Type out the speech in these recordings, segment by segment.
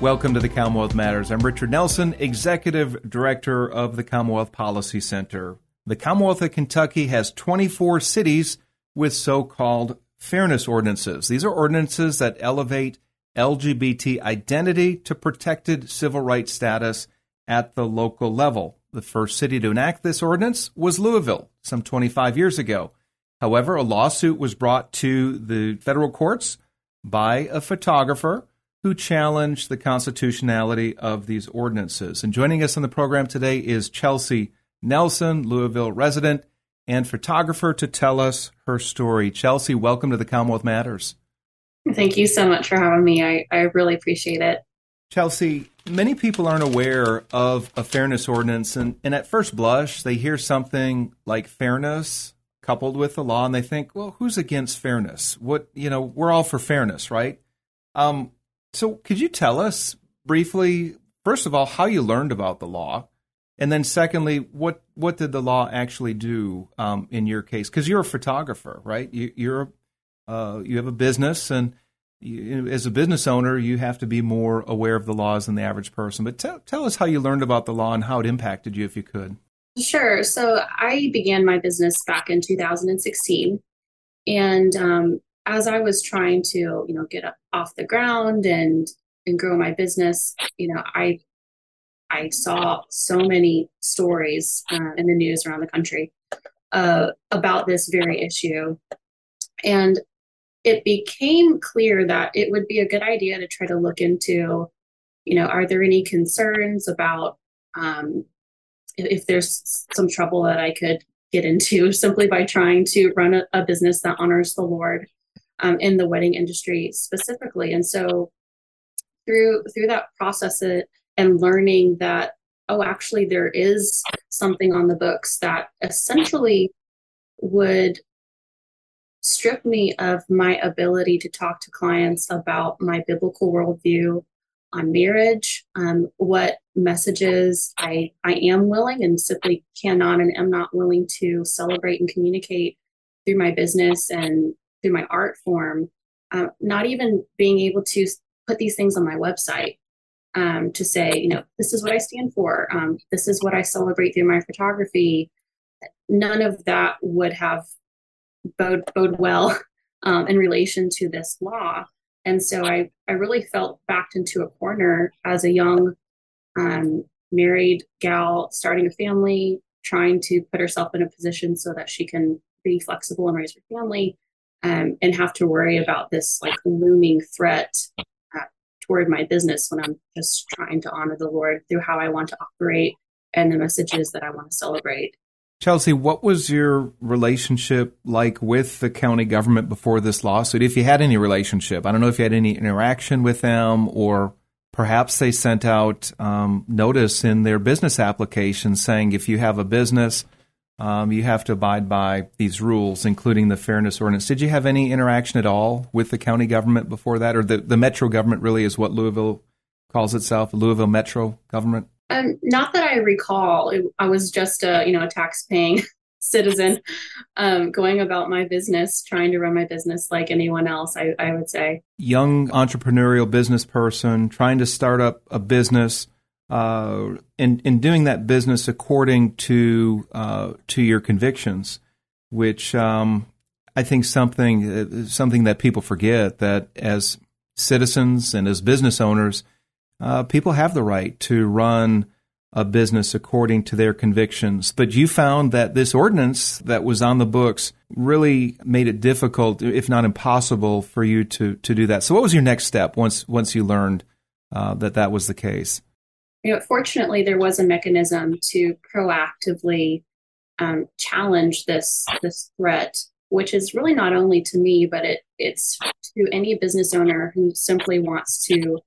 Welcome to the Commonwealth Matters. I'm Richard Nelson, Executive Director of the Commonwealth Policy Center. The Commonwealth of Kentucky has 24 cities with so called fairness ordinances. These are ordinances that elevate LGBT identity to protected civil rights status at the local level. The first city to enact this ordinance was Louisville some 25 years ago. However, a lawsuit was brought to the federal courts by a photographer who challenged the constitutionality of these ordinances. And joining us on the program today is Chelsey Nelson, Louisville resident and photographer, to tell us her story. Chelsey, welcome to the Commonwealth Matters. Thank you so much for having me. I, I really appreciate it. Chelsey, many people aren't aware of a fairness ordinance, and, and at first blush, they hear something like fairness coupled with the law, and they think, well, who's against fairness? What, you know, we're all for fairness, right? Um, so, could you tell us briefly, first of all, how you learned about the law, and then secondly, what what did the law actually do um, in your case? Because you're a photographer, right? You, you're uh, you have a business, and you, as a business owner, you have to be more aware of the laws than the average person. But tell tell us how you learned about the law and how it impacted you, if you could. Sure. So I began my business back in 2016, and um, as I was trying to, you know, get off the ground and and grow my business, you know, I I saw so many stories uh, in the news around the country uh, about this very issue, and it became clear that it would be a good idea to try to look into, you know, are there any concerns about um, if, if there's some trouble that I could get into simply by trying to run a, a business that honors the Lord um, in the wedding industry specifically. And so through through that process it and learning that oh actually there is something on the books that essentially would strip me of my ability to talk to clients about my biblical worldview on marriage, um, what messages I, I am willing and simply cannot and am not willing to celebrate and communicate through my business and through my art form, um, not even being able to put these things on my website um, to say, you know, this is what I stand for, um, this is what I celebrate through my photography. None of that would have bode, bode well um, in relation to this law. And so I, I really felt backed into a corner as a young um, married gal starting a family, trying to put herself in a position so that she can be flexible and raise her family um, and have to worry about this like looming threat uh, toward my business when I'm just trying to honor the Lord through how I want to operate and the messages that I want to celebrate. Chelsey, what was your relationship like with the county government before this lawsuit? If you had any relationship, I don't know if you had any interaction with them or perhaps they sent out um, notice in their business application saying if you have a business um, you have to abide by these rules, including the fairness ordinance. Did you have any interaction at all with the county government before that, or the, the metro government really is what Louisville calls itself, Louisville Metro government? Um, not that I recall. It, I was just a you know a tax-paying citizen um, going about my business, trying to run my business like anyone else. I, I would say young entrepreneurial business person trying to start up a business uh, in in doing that business according to uh, to your convictions, which um, I think something uh, something that people forget that as citizens and as business owners, uh, people have the right to run a business according to their convictions. But you found that this ordinance that was on the books really made it difficult, if not impossible, for you to to do that. So, what was your next step once once you learned uh, that that was the case? You know, fortunately, there was a mechanism to proactively um, challenge this this threat which is really not only to me, but it it's to any business owner who simply wants to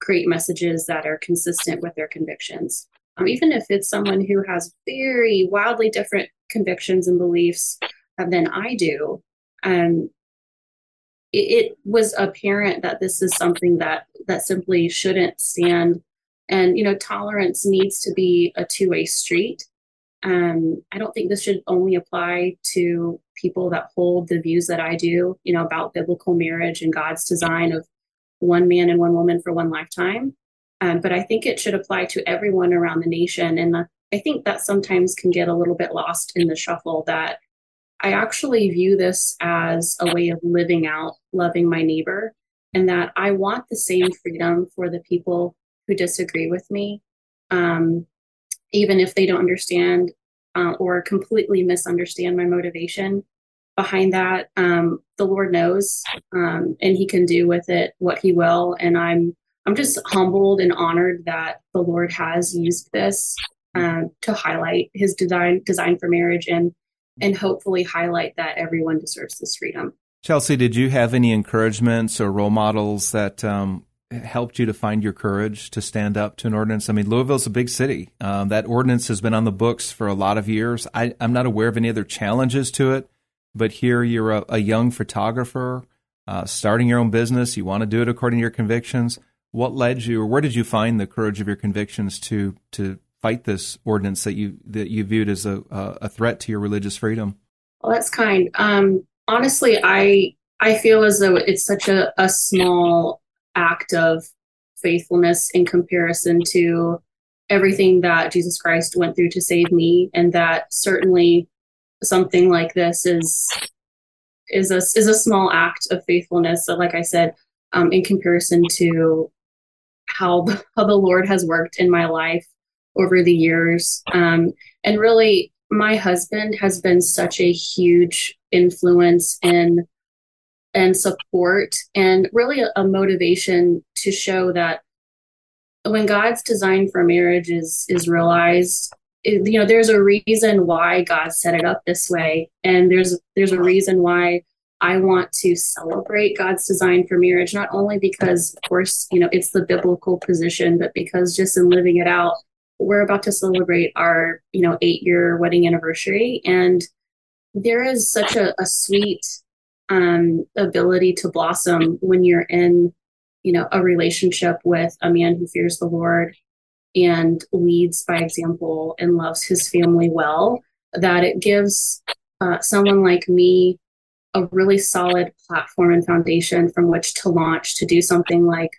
create messages that are consistent with their convictions. Um, even if it's someone who has very wildly different convictions and beliefs than I do, um, it, it was apparent that this is something that that simply shouldn't stand. And you know, tolerance needs to be a two-way street. Um, I don't think this should only apply to people that hold the views that I do, you know, about biblical marriage and God's design of one man and one woman for one lifetime. Um, but I think it should apply to everyone around the nation. And I think that sometimes can get a little bit lost in the shuffle that I actually view this as a way of living out loving my neighbor and that I want the same freedom for the people who disagree with me, um, even if they don't understand uh, or completely misunderstand my motivation behind that. Um, the Lord knows, um, and He can do with it what He will. And I'm I'm just humbled and honored that the Lord has used this uh, to highlight His design design for marriage and and hopefully highlight that everyone deserves this freedom. Chelsey, did you have any encouragements or role models that um, helped you to find your courage to stand up to an ordinance? I mean, Louisville's a big city. Um, that ordinance has been on the books for a lot of years. I, am not aware of any other challenges to it, but here you're a, a young photographer uh, starting your own business. You want to do it according to your convictions. What led you, or where did you find the courage of your convictions to to fight this ordinance that you that you viewed as a a threat to your religious freedom? Well, that's kind. Um, honestly, I I feel as though it's such a, a small act of faithfulness in comparison to everything that Jesus Christ went through to save me, and that certainly something like this is is a is a small act of faithfulness. So, like I said, um, in comparison to how how the Lord has worked in my life over the years. Um, and really, my husband has been such a huge influence in and support and really a, a motivation to show that when God's design for marriage is is realized, it, you know, there's a reason why God set it up this way, and there's there's a reason why I want to celebrate God's design for marriage, not only because, of course, you know, it's the biblical position, but because just in living it out, we're about to celebrate our you know eight year wedding anniversary. And there is such a, a sweet um, ability to blossom when you're in you know a relationship with a man who fears the lord and leads by example and loves his family well that it gives uh, someone like me a really solid platform and foundation from which to launch to do something like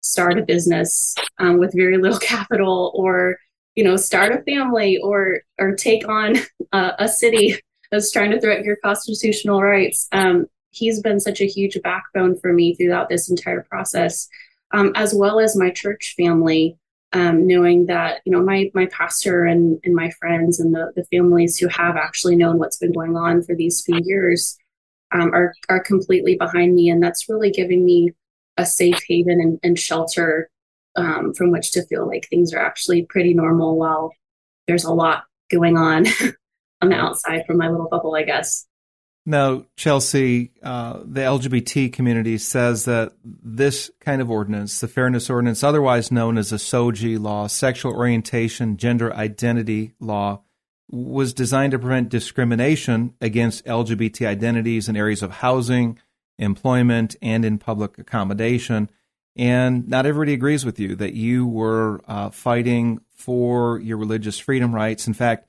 start a business um, with very little capital or you know start a family or or take on a, a city that's trying to threaten your constitutional rights. Um, he's been such a huge backbone for me throughout this entire process um, as well as my church family um, knowing that you know my my pastor and and my friends and the the families who have actually known what's been going on for these few years um, are are completely behind me and that's really giving me a safe haven and, and shelter um, from which to feel like things are actually pretty normal while there's a lot going on on the outside from my little bubble, I guess. Now, Chelsey, uh, the LGBT community says that this kind of ordinance, the Fairness Ordinance, otherwise known as the SOGI law, sexual orientation, gender identity law, was designed to prevent discrimination against LGBT identities in areas of housing, employment, and in public accommodation. And not everybody agrees with you that you were uh, fighting for your religious freedom rights. In fact,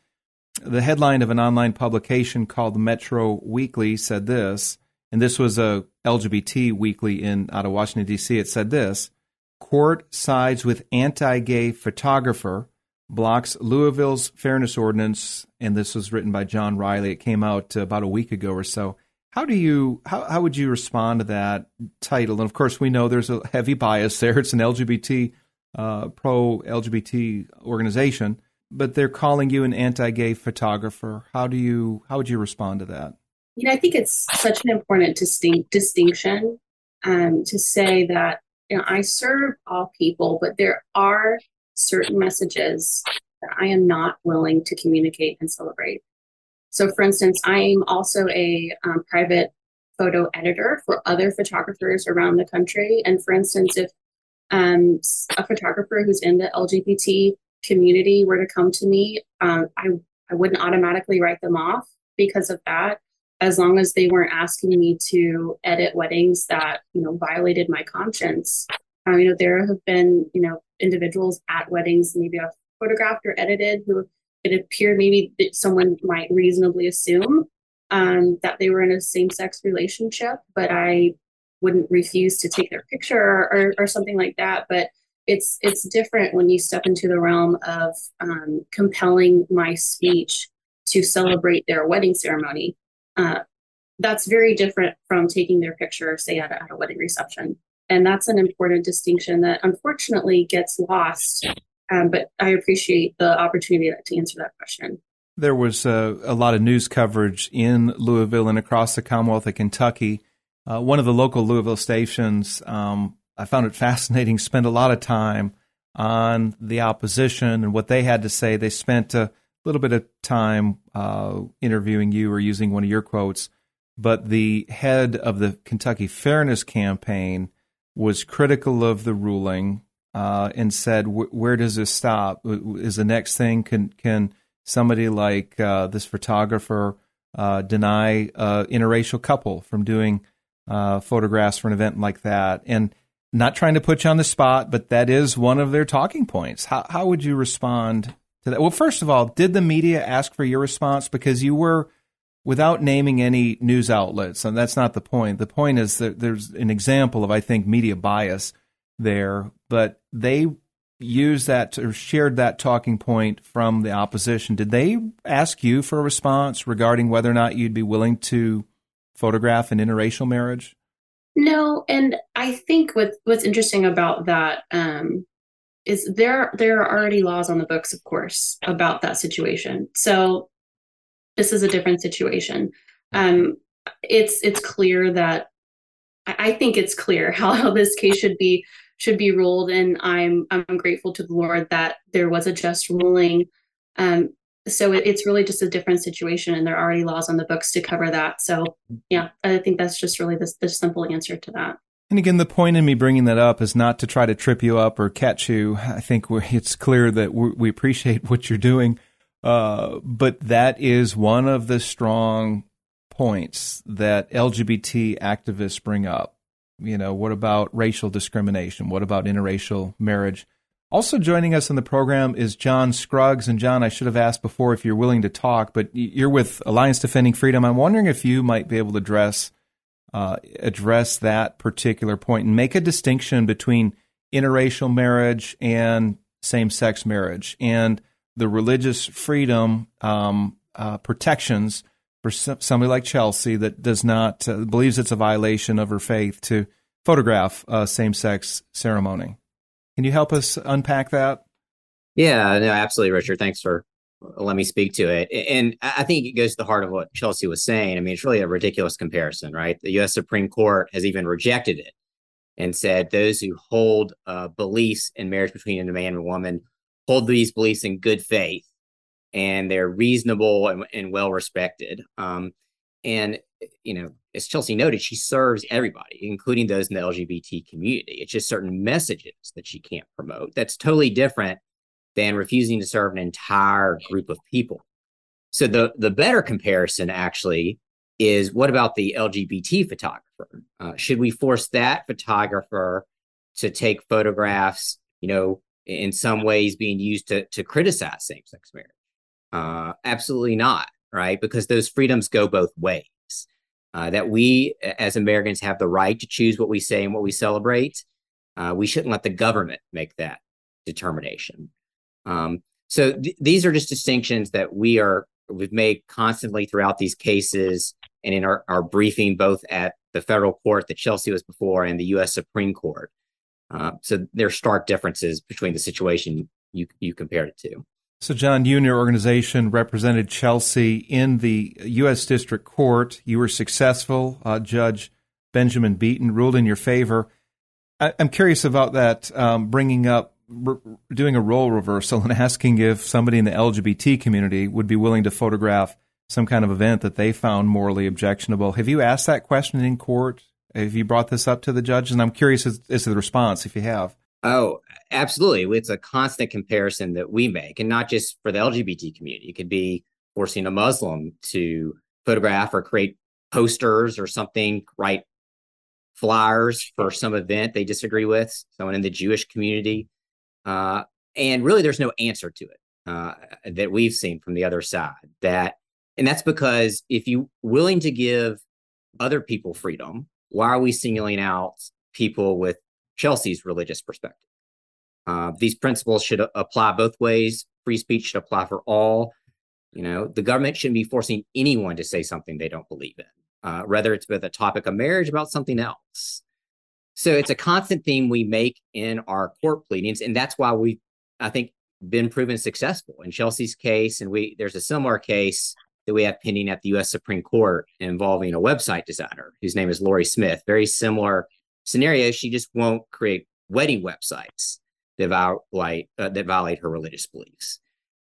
the headline of an online publication called Metro Weekly said this, and this was a LGBT weekly in out of Washington D.C. It said this: Court sides with anti-gay photographer, blocks Louisville's fairness ordinance, and this was written by John Riley. It came out about a week ago or so. How do you how how would you respond to that title? And of course, we know there's a heavy bias there. It's an LGBT uh, pro LGBT organization, but they're calling you an anti-gay photographer. How do you how would you respond to that? You know, I think it's such an important distinct distinction um, to say that you know I serve all people, but there are certain messages that I am not willing to communicate and celebrate. So, for instance, I'm also a um, private photo editor for other photographers around the country. And for instance, if um, a photographer who's in the LGBT community were to come to me, um, I, I wouldn't automatically write them off because of that, as long as they weren't asking me to edit weddings that, you know, violated my conscience. Um, you know, there have been, you know, individuals at weddings maybe I've photographed or edited who it appeared maybe that someone might reasonably assume um, that they were in a same-sex relationship, but I wouldn't refuse to take their picture or, or something like that. But it's it's different when you step into the realm of um, compelling my speech to celebrate their wedding ceremony. Uh, that's very different from taking their picture, say at a, at a wedding reception. And that's an important distinction that unfortunately gets lost. Um, but I appreciate the opportunity to answer that question. There was uh, a lot of news coverage in Louisville and across the Commonwealth of Kentucky. Uh, one of the local Louisville stations, um, I found it fascinating, spent a lot of time on the opposition and what they had to say. They spent a little bit of time uh, interviewing you or using one of your quotes, but the head of the Kentucky Fairness Campaign was critical of the ruling uh, and said, "Where does this stop? Is the next thing can can somebody like uh, this photographer uh, deny an interracial couple from doing uh, photographs for an event like that?" And not trying to put you on the spot, but that is one of their talking points. How how would you respond to that? Well, first of all, did the media ask for your response because you were without naming any news outlets, and that's not the point. The point is that there's an example of, I think, media bias there, but they used that or shared that talking point from the opposition. Did they ask you for a response regarding whether or not you'd be willing to photograph an interracial marriage? No, and I think what what's interesting about that um, is there there are already laws on the books, of course, about that situation. So this is a different situation. Um, it's it's clear that I think it's clear how, how this case should be should be ruled, and I'm I'm grateful to the Lord that there was a just ruling. Um, so it, it's really just a different situation, and there are already laws on the books to cover that. So yeah, I think that's just really the, the simple answer to that. And again, the point in me bringing that up is not to try to trip you up or catch you. I think it's clear that we appreciate what you're doing. Uh, but that is one of the strong points that LGBT activists bring up. You know, what about racial discrimination? What about interracial marriage? Also joining us in the program is John Scruggs. And John, I should have asked before if you're willing to talk, but you're with Alliance Defending Freedom. I'm wondering if you might be able to address uh, address that particular point and make a distinction between interracial marriage and same sex marriage. And the religious freedom um, uh, protections for somebody like Chelsey that does not uh, believes it's a violation of her faith to photograph a same-sex ceremony. Can you help us unpack that? Yeah, no, absolutely, Richard. Thanks for letting me speak to it. And I think it goes to the heart of what Chelsey was saying. I mean, it's really a ridiculous comparison, right? The U.S. Supreme Court has even rejected it and said those who hold uh, beliefs in marriage between a man and a woman hold these beliefs in good faith and they're reasonable and, and well respected. Um, and, you know, as Chelsey noted, she serves everybody, including those in the LGBT community. It's just certain messages that she can't promote. That's totally different than refusing to serve an entire group of people. So the the better comparison actually is what about the LGBT photographer? Uh, should we force that photographer to take photographs, you know, in some ways being used to, to criticize same sex marriage. Uh, absolutely not, right? Because those freedoms go both ways. Uh, that we as Americans have the right to choose what we say and what we celebrate. Uh, we shouldn't let the government make that determination. Um, so th- these are just distinctions that we are we've made constantly throughout these cases and in our, our briefing both at the federal court that Chelsey was before and the U.S. Supreme Court. Uh, so there are stark differences between the situation you you compared it to. So, John, you and your organization represented Chelsey in the U.S. District Court. You were successful. Uh, Judge Benjamin Beaton ruled in your favor. I, am curious about that, um, bringing up, r- doing a role reversal and asking if somebody in the LGBT community would be willing to photograph some kind of event that they found morally objectionable. Have you asked that question in court? Have you brought this up to the judges? And I'm curious as, as to the response if you have. Oh, absolutely. It's a constant comparison that we make, and not just for the LGBT community. It could be forcing a Muslim to photograph or create posters or something, write flyers for some event they disagree with, someone in the Jewish community. Uh, and really, there's no answer to it uh, that we've seen from the other side. That, and that's because if you're willing to give other people freedom, why are we singling out people with Chelsey's religious perspective? Uh, these principles should apply both ways. Free speech should apply for all. You know, the government shouldn't be forcing anyone to say something they don't believe in, uh, whether it's with a topic of marriage about something else. So it's a constant theme we make in our court pleadings, and that's why we, I think, been proven successful in Chelsey's case. And we there's a similar case that we have pending at the U.S. Supreme Court involving a website designer whose name is Lorie Smith. Very similar scenario. She just won't create wedding websites that violate uh, that violate her religious beliefs.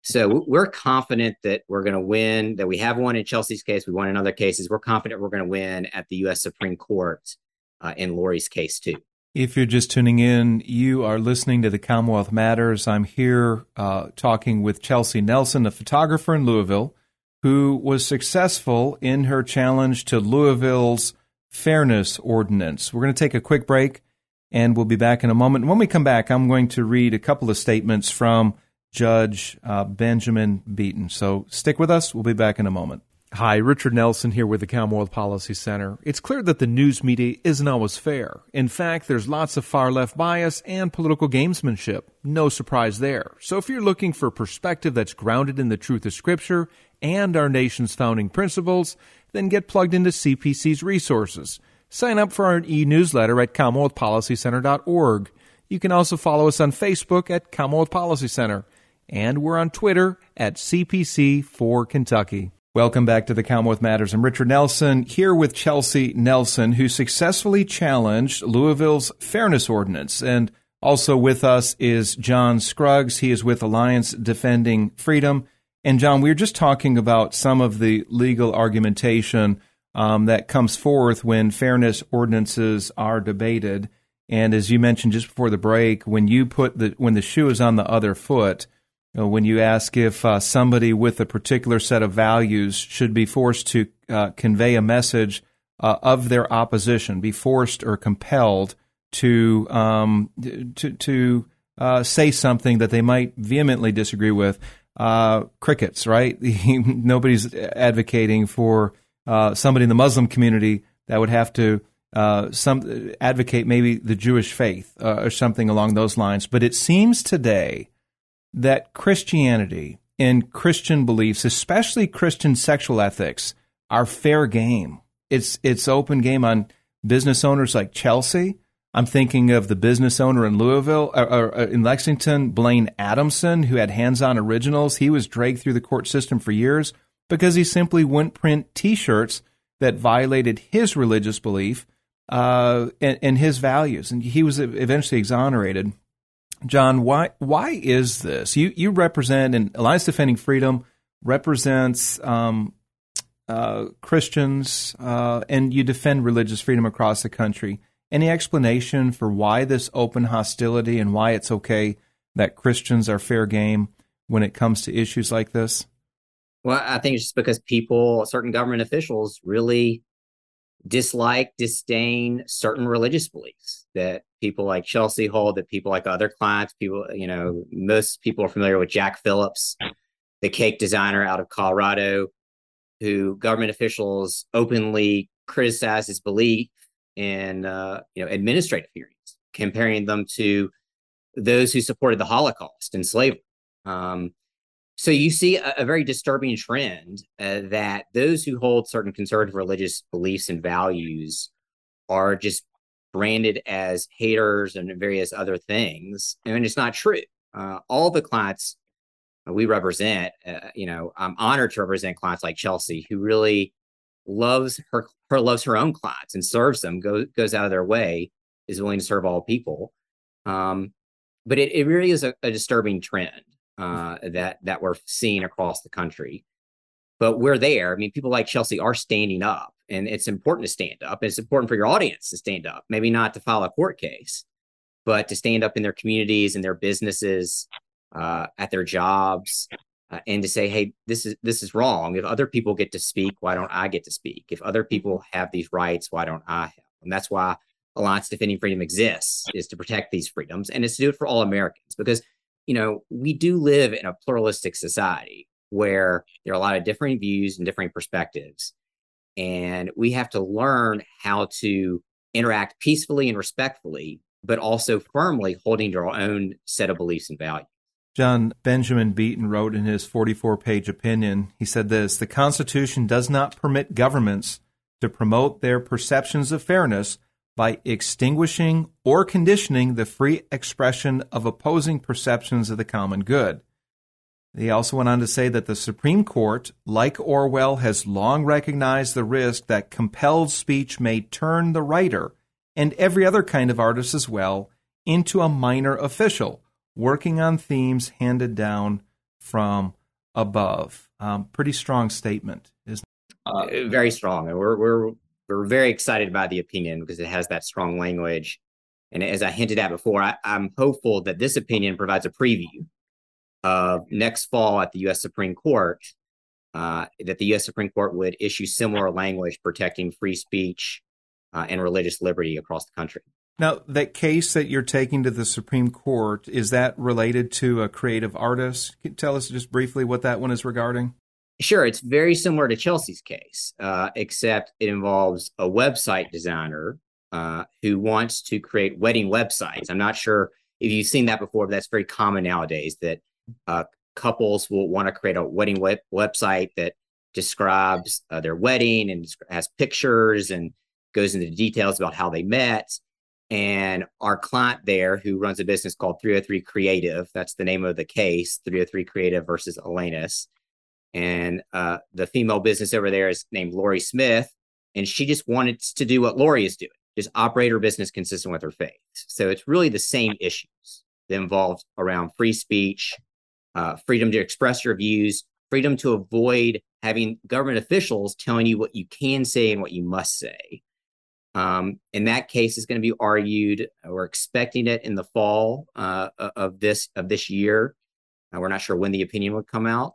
So we're confident that we're going to win. That we have won in Chelsey's case. We won in other cases. We're confident we're going to win at the U.S. Supreme Court uh, in Lorie's case too. If you're just tuning in, you are listening to the Commonwealth Matters. I'm here uh, talking with Chelsey Nelson, a photographer in Louisville, who was successful in her challenge to Louisville's Fairness Ordinance. We're going to take a quick break and we'll be back in a moment. When we come back, I'm going to read a couple of statements from Judge uh, Benjamin Beaton. So stick with us. We'll be back in a moment. Hi, Richard Nelson here with the Commonwealth Policy Center. It's clear that the news media isn't always fair. In fact, there's lots of far left bias and political gamesmanship. No surprise there. So if you're looking for perspective that's grounded in the truth of Scripture and our nation's founding principles, then get plugged into CPC's resources. Sign up for our e newsletter at CommonwealthPolicyCenter.org. You can also follow us on Facebook at Commonwealth Policy Center, and we're on Twitter at CPC for Kentucky. Welcome back to the Commonwealth Matters. I'm Richard Nelson here with Chelsey Nelson, who successfully challenged Louisville's Fairness Ordinance. And also with us is John Scruggs. He is with Alliance Defending Freedom. And John, we were just talking about some of the legal argumentation um, that comes forth when fairness ordinances are debated. And as you mentioned just before the break, when you put the when the shoe is on the other foot, uh, when you ask if uh, somebody with a particular set of values should be forced to uh, convey a message uh, of their opposition, be forced or compelled to um, to, to uh, say something that they might vehemently disagree with, uh, crickets, right? Nobody's advocating for uh, somebody in the Muslim community that would have to uh, some advocate maybe the Jewish faith uh, or something along those lines. But it seems today that Christianity and Christian beliefs, especially Christian sexual ethics, are fair game. It's it's open game on business owners like Chelsey. I'm thinking of the business owner in Louisville or, or in Lexington, Blaine Adamson, who had hands-on originals. He was dragged through the court system for years because he simply wouldn't print T-shirts that violated his religious belief uh, and, and his values, and he was eventually exonerated. John, why why is this? You you represent and Alliance Defending Freedom represents um, uh, Christians uh, and you defend religious freedom across the country. Any explanation for why this open hostility and why it's okay that Christians are fair game when it comes to issues like this? Well, I think it's just because people, certain government officials, really dislike, disdain certain religious beliefs that people like Chelsey hold, that people like other clients, people, you know, most people are familiar with Jack Phillips, the cake designer out of Colorado, who government officials openly criticize his belief in, uh, you know, administrative hearings, comparing them to those who supported the Holocaust and slavery. Um, so you see a, a very disturbing trend uh, that those who hold certain conservative religious beliefs and values are just branded as haters and various other things. and it's not true. Uh, all the clients we represent, uh, you know, I'm honored to represent clients like Chelsey, who really loves her, her loves her own clients and serves them, goes goes out of their way, is willing to serve all people. Um, but it, it really is a, a disturbing trend uh, that that we're seeing across the country. but we're there. I mean, people like Chelsey are standing up, and it's important to stand up. It's important for your audience to stand up, maybe not to file a court case, but to stand up in their communities and their businesses, uh, at their jobs, uh, and to say, "Hey, this is this is wrong. If other people get to speak, why don't I get to speak? If other people have these rights, why don't I have?" And that's why Alliance Defending Freedom exists is to protect these freedoms and it's to do it for all Americans because you know we do live in a pluralistic society where there are a lot of different views and different perspectives and we have to learn how to interact peacefully and respectfully but also firmly holding to our own set of beliefs and values John Benjamin Beaton wrote in his 44 page opinion, he said this The Constitution does not permit governments to promote their perceptions of fairness by extinguishing or conditioning the free expression of opposing perceptions of the common good. He also went on to say that the Supreme Court, like Orwell, has long recognized the risk that compelled speech may turn the writer, and every other kind of artist as well, into a minor official, working on themes handed down from above. Um, pretty strong statement, isn't? Uh, very strong. And we're, we're we're very excited about the opinion because it has that strong language. And as I hinted at before, I, am hopeful that this opinion provides a preview of next fall at the U.S. Supreme Court, uh, that the U.S. Supreme Court would issue similar language protecting free speech uh, and religious liberty across the country. Now, that case that you're taking to the Supreme Court, is that related to a creative artist? Can you tell us just briefly what that one is regarding? Sure, it's very similar to Chelsey's case, uh, except it involves a website designer uh, who wants to create wedding websites. I'm not sure if you've seen that before, but that's very common nowadays that uh, couples will want to create a wedding web- website that describes uh, their wedding and has pictures and goes into details about how they met. And our client there, who runs a business called 303 Creative, that's the name of the case 303 Creative versus Elenis and uh, the female business over there is named Lorie Smith, and she just wanted to do what Lorie is doing, just operate her business consistent with her faith. So it's really the same issues that involve around free speech, uh, freedom to express your views, freedom to avoid having government officials telling you what you can say and what you must say. Um, in that case, is going to be argued. We're expecting it in the fall uh, of this of this year. Uh, we're not sure when the opinion would come out,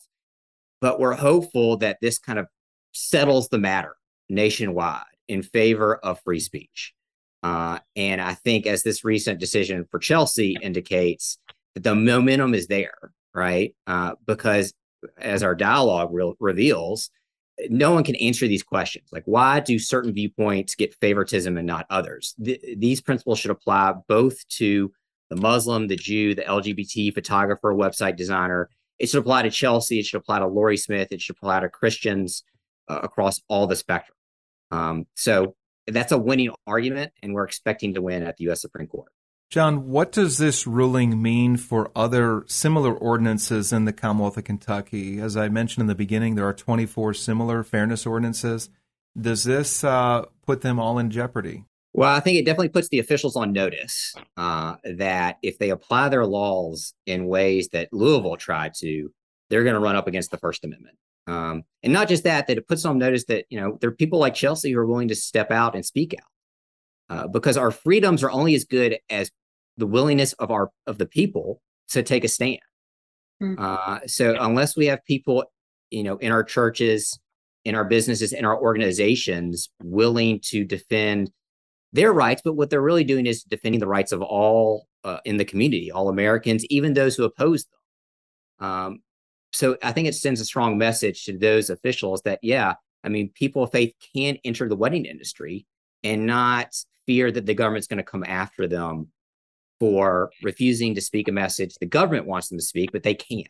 but we're hopeful that this kind of settles the matter nationwide in favor of free speech. Uh, and I think, as this recent decision for Chelsey indicates, that the momentum is there, right? Uh, because as our dialogue re- reveals, no one can answer these questions. Like, why do certain viewpoints get favoritism and not others? Th- these principles should apply both to the Muslim, the Jew, the LGBT photographer, website designer, it should apply to Chelsey. It should apply to Lorie Smith. It should apply to Christians uh, across all the spectrum. Um, so that's a winning argument, and we're expecting to win at the U.S. Supreme Court. John, what does this ruling mean for other similar ordinances in the Commonwealth of Kentucky? As I mentioned in the beginning, there are 24 similar fairness ordinances. Does this uh, put them all in jeopardy? Well, I think it definitely puts the officials on notice uh, that if they apply their laws in ways that Louisville tried to, they're going to run up against the First Amendment. Um, and not just that, that it puts on notice that you know there are people like Chelsey who are willing to step out and speak out, uh, because our freedoms are only as good as the willingness of our of the people to take a stand. Mm-hmm. Uh, so unless we have people, you know, in our churches, in our businesses, in our organizations, willing to defend their rights, but what they're really doing is defending the rights of all uh, in the community, all Americans, even those who oppose them. Um, so I think it sends a strong message to those officials that, yeah, I mean, people of faith can enter the wedding industry and not fear that the government's going to come after them for refusing to speak a message the government wants them to speak, but they can't.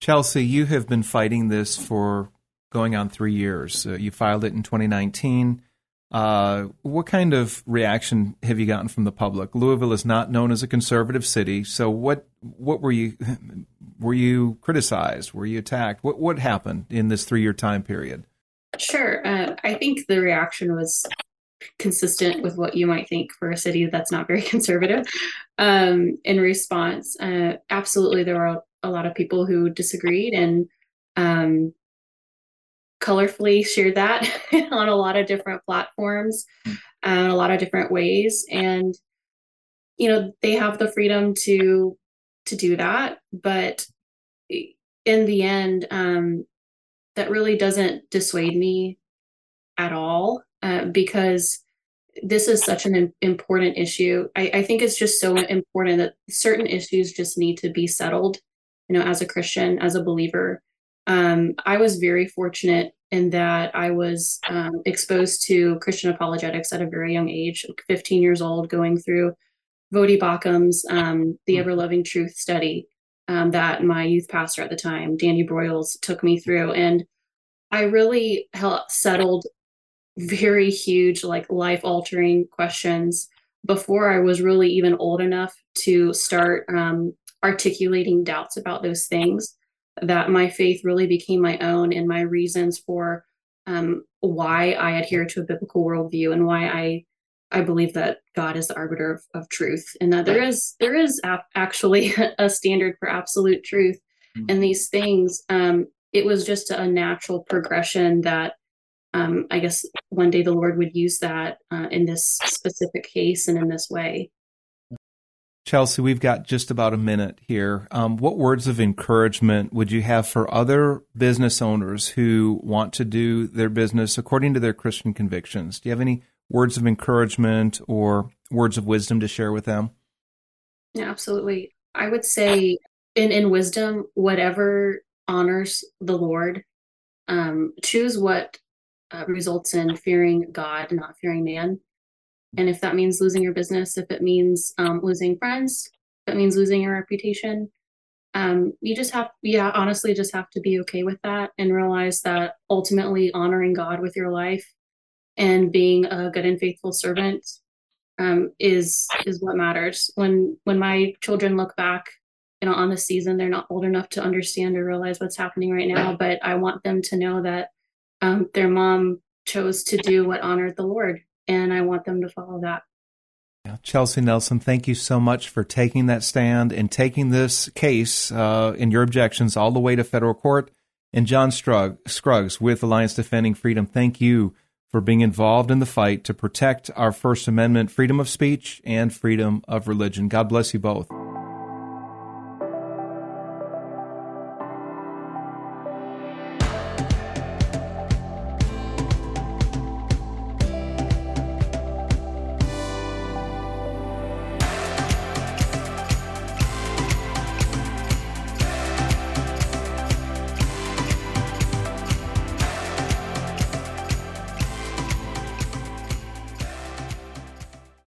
Chelsey, you have been fighting this for going on three years. Uh, you filed it in 2019. Uh, what kind of reaction have you gotten from the public? Louisville is not known as a conservative city, so what what were you were you criticized? Were you attacked? What what happened in this three year time period? Sure, uh, I think the reaction was consistent with what you might think for a city that's not very conservative. Um, in response, uh, absolutely, there were a lot of people who disagreed and um, colorfully shared that on a lot of different platforms and a lot of different ways. And you know they have the freedom to to do that. But in the end um that really doesn't dissuade me at all uh, because this is such an important issue. I, I, think it's just so important that certain issues just need to be settled. You know, as a Christian, as a believer, um, I was very fortunate in that I was um, exposed to Christian apologetics at a very young age, 15 years old, going through Voddie Baucham's um, The hmm. Ever Loving Truth study um, that my youth pastor at the time, Danny Broyles, took me through. And I really helped settled very huge, like life altering questions before I was really even old enough to start um, articulating doubts about those things. That my faith really became my own and my reasons for um, why I adhere to a biblical worldview and why I I believe that God is the arbiter of, of truth and that there is there is actually a standard for absolute truth mm-hmm. and these things. Um, it was just a natural progression that um, I guess one day the Lord would use that uh, in this specific case and in this way. Chelsey, we've got just about a minute here. Um, what words of encouragement would you have for other business owners who want to do their business according to their Christian convictions? Do you have any words of encouragement or words of wisdom to share with them? Yeah, absolutely. I would say in, in wisdom, whatever honors the Lord, um, choose what uh, results in fearing God, not fearing man. And if that means losing your business, if it means um, losing friends, if it means losing your reputation, um, you just have, yeah, honestly, just have to be okay with that and realize that ultimately honoring God with your life and being a good and faithful servant um, is is what matters. When when my children look back, you know, on the season, they're not old enough to understand or realize what's happening right now, but I want them to know that um, their mom chose to do what honored the Lord, and I want them to follow that. Chelsey Nelson, thank you so much for taking that stand and taking this case uh, and your objections all the way to federal court. And John Strug, Scruggs with Alliance Defending Freedom, thank you for being involved in the fight to protect our First Amendment freedom of speech and freedom of religion. God bless you both.